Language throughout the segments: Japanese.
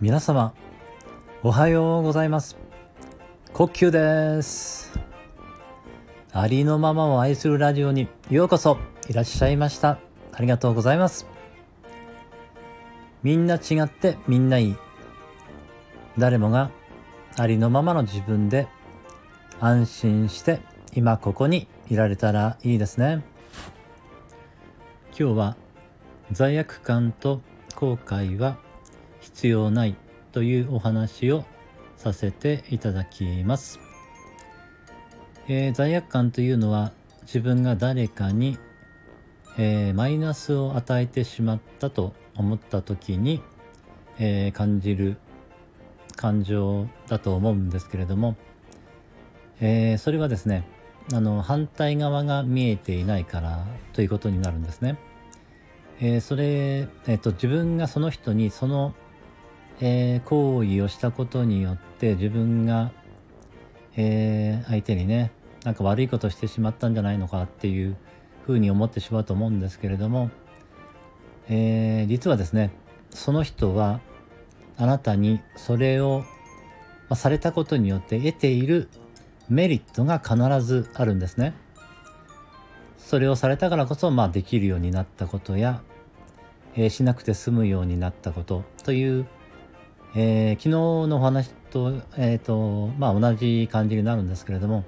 皆様おはようございます。呼吸です。ありのままを愛するラジオにようこそいらっしゃいました。ありがとうございます。みんな違ってみんないい。誰もがありのままの自分で安心して今ここにいられたらいいですね。今日は罪悪感と後悔は必要ないというお話をさせていただきます、えー、罪悪感というのは自分が誰かに、えー、マイナスを与えてしまったと思った時に、えー、感じる感情だと思うんですけれども、えそれはですねあの反対側が見えていないからということになるんですね。えー、それ、えーと、自分がその人にその、えー、行為をしたことによって自分が、えー、相手にねなんか悪いことしてしまったんじゃないのかっていうふうに思ってしまうと思うんですけれども、えー、実はですねその人はあなたにそれを、ま、されたことによって得ているメリットが必ずあるんですね。それをされたからこそ、まあ、できるようになったことや、えー、しなくて済むようになったことという、えー、昨日のお話と,、えーとまあ、同じ感じになるんですけれども、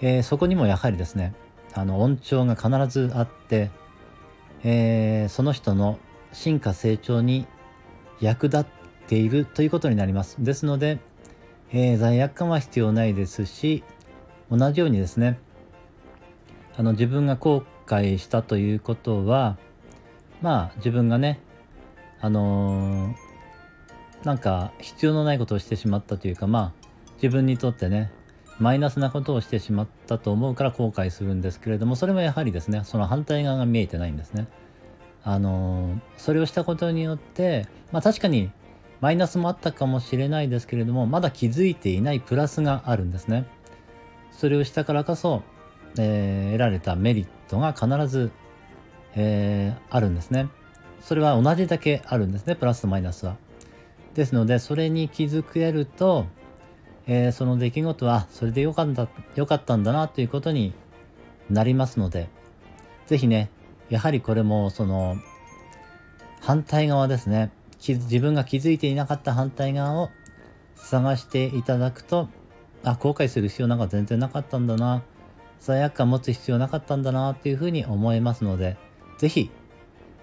えー、そこにもやはりですねあの恩寵が必ずあって、えー、その人の進化成長に役立っているということになります。ですので、えー、罪悪感は必要ないですし同じようにですねあの自分が後悔したということはまあ自分がねあのー、なんか必要のないことをしてしまったというかまあ自分にとってねマイナスなことをしてしまったと思うから後悔するんですけれどもそれもやはりですねその反対側が見えてないんですね。あのー、それをしたことによってまあ確かにマイナスもあったかもしれないですけれどもまだ気づいていないプラスがあるんですね。それをしたからこそえー、得られたメリットが必ず、えー、あるんですね。それは同じだけあるんですね、プラスとマイナスは。ですので、それに気づけると、えー、その出来事はそれでよかったよかったんだなということになりますので、是非ね、やはりこれもその反対側ですね。自分が気づいていなかった反対側を探していただくと、あ、後悔する必要なんか全然なかったんだな。罪悪感持つ必要なかったんだなっていうふうに思いますので、是非、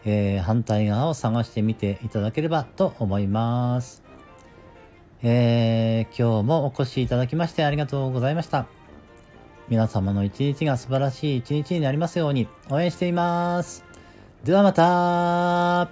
えー、反対側を探してみていただければと思います。えー、今日もお越しいただきましてありがとうございました。皆様の一日が素晴らしい一日になりますように応援しています。ではまた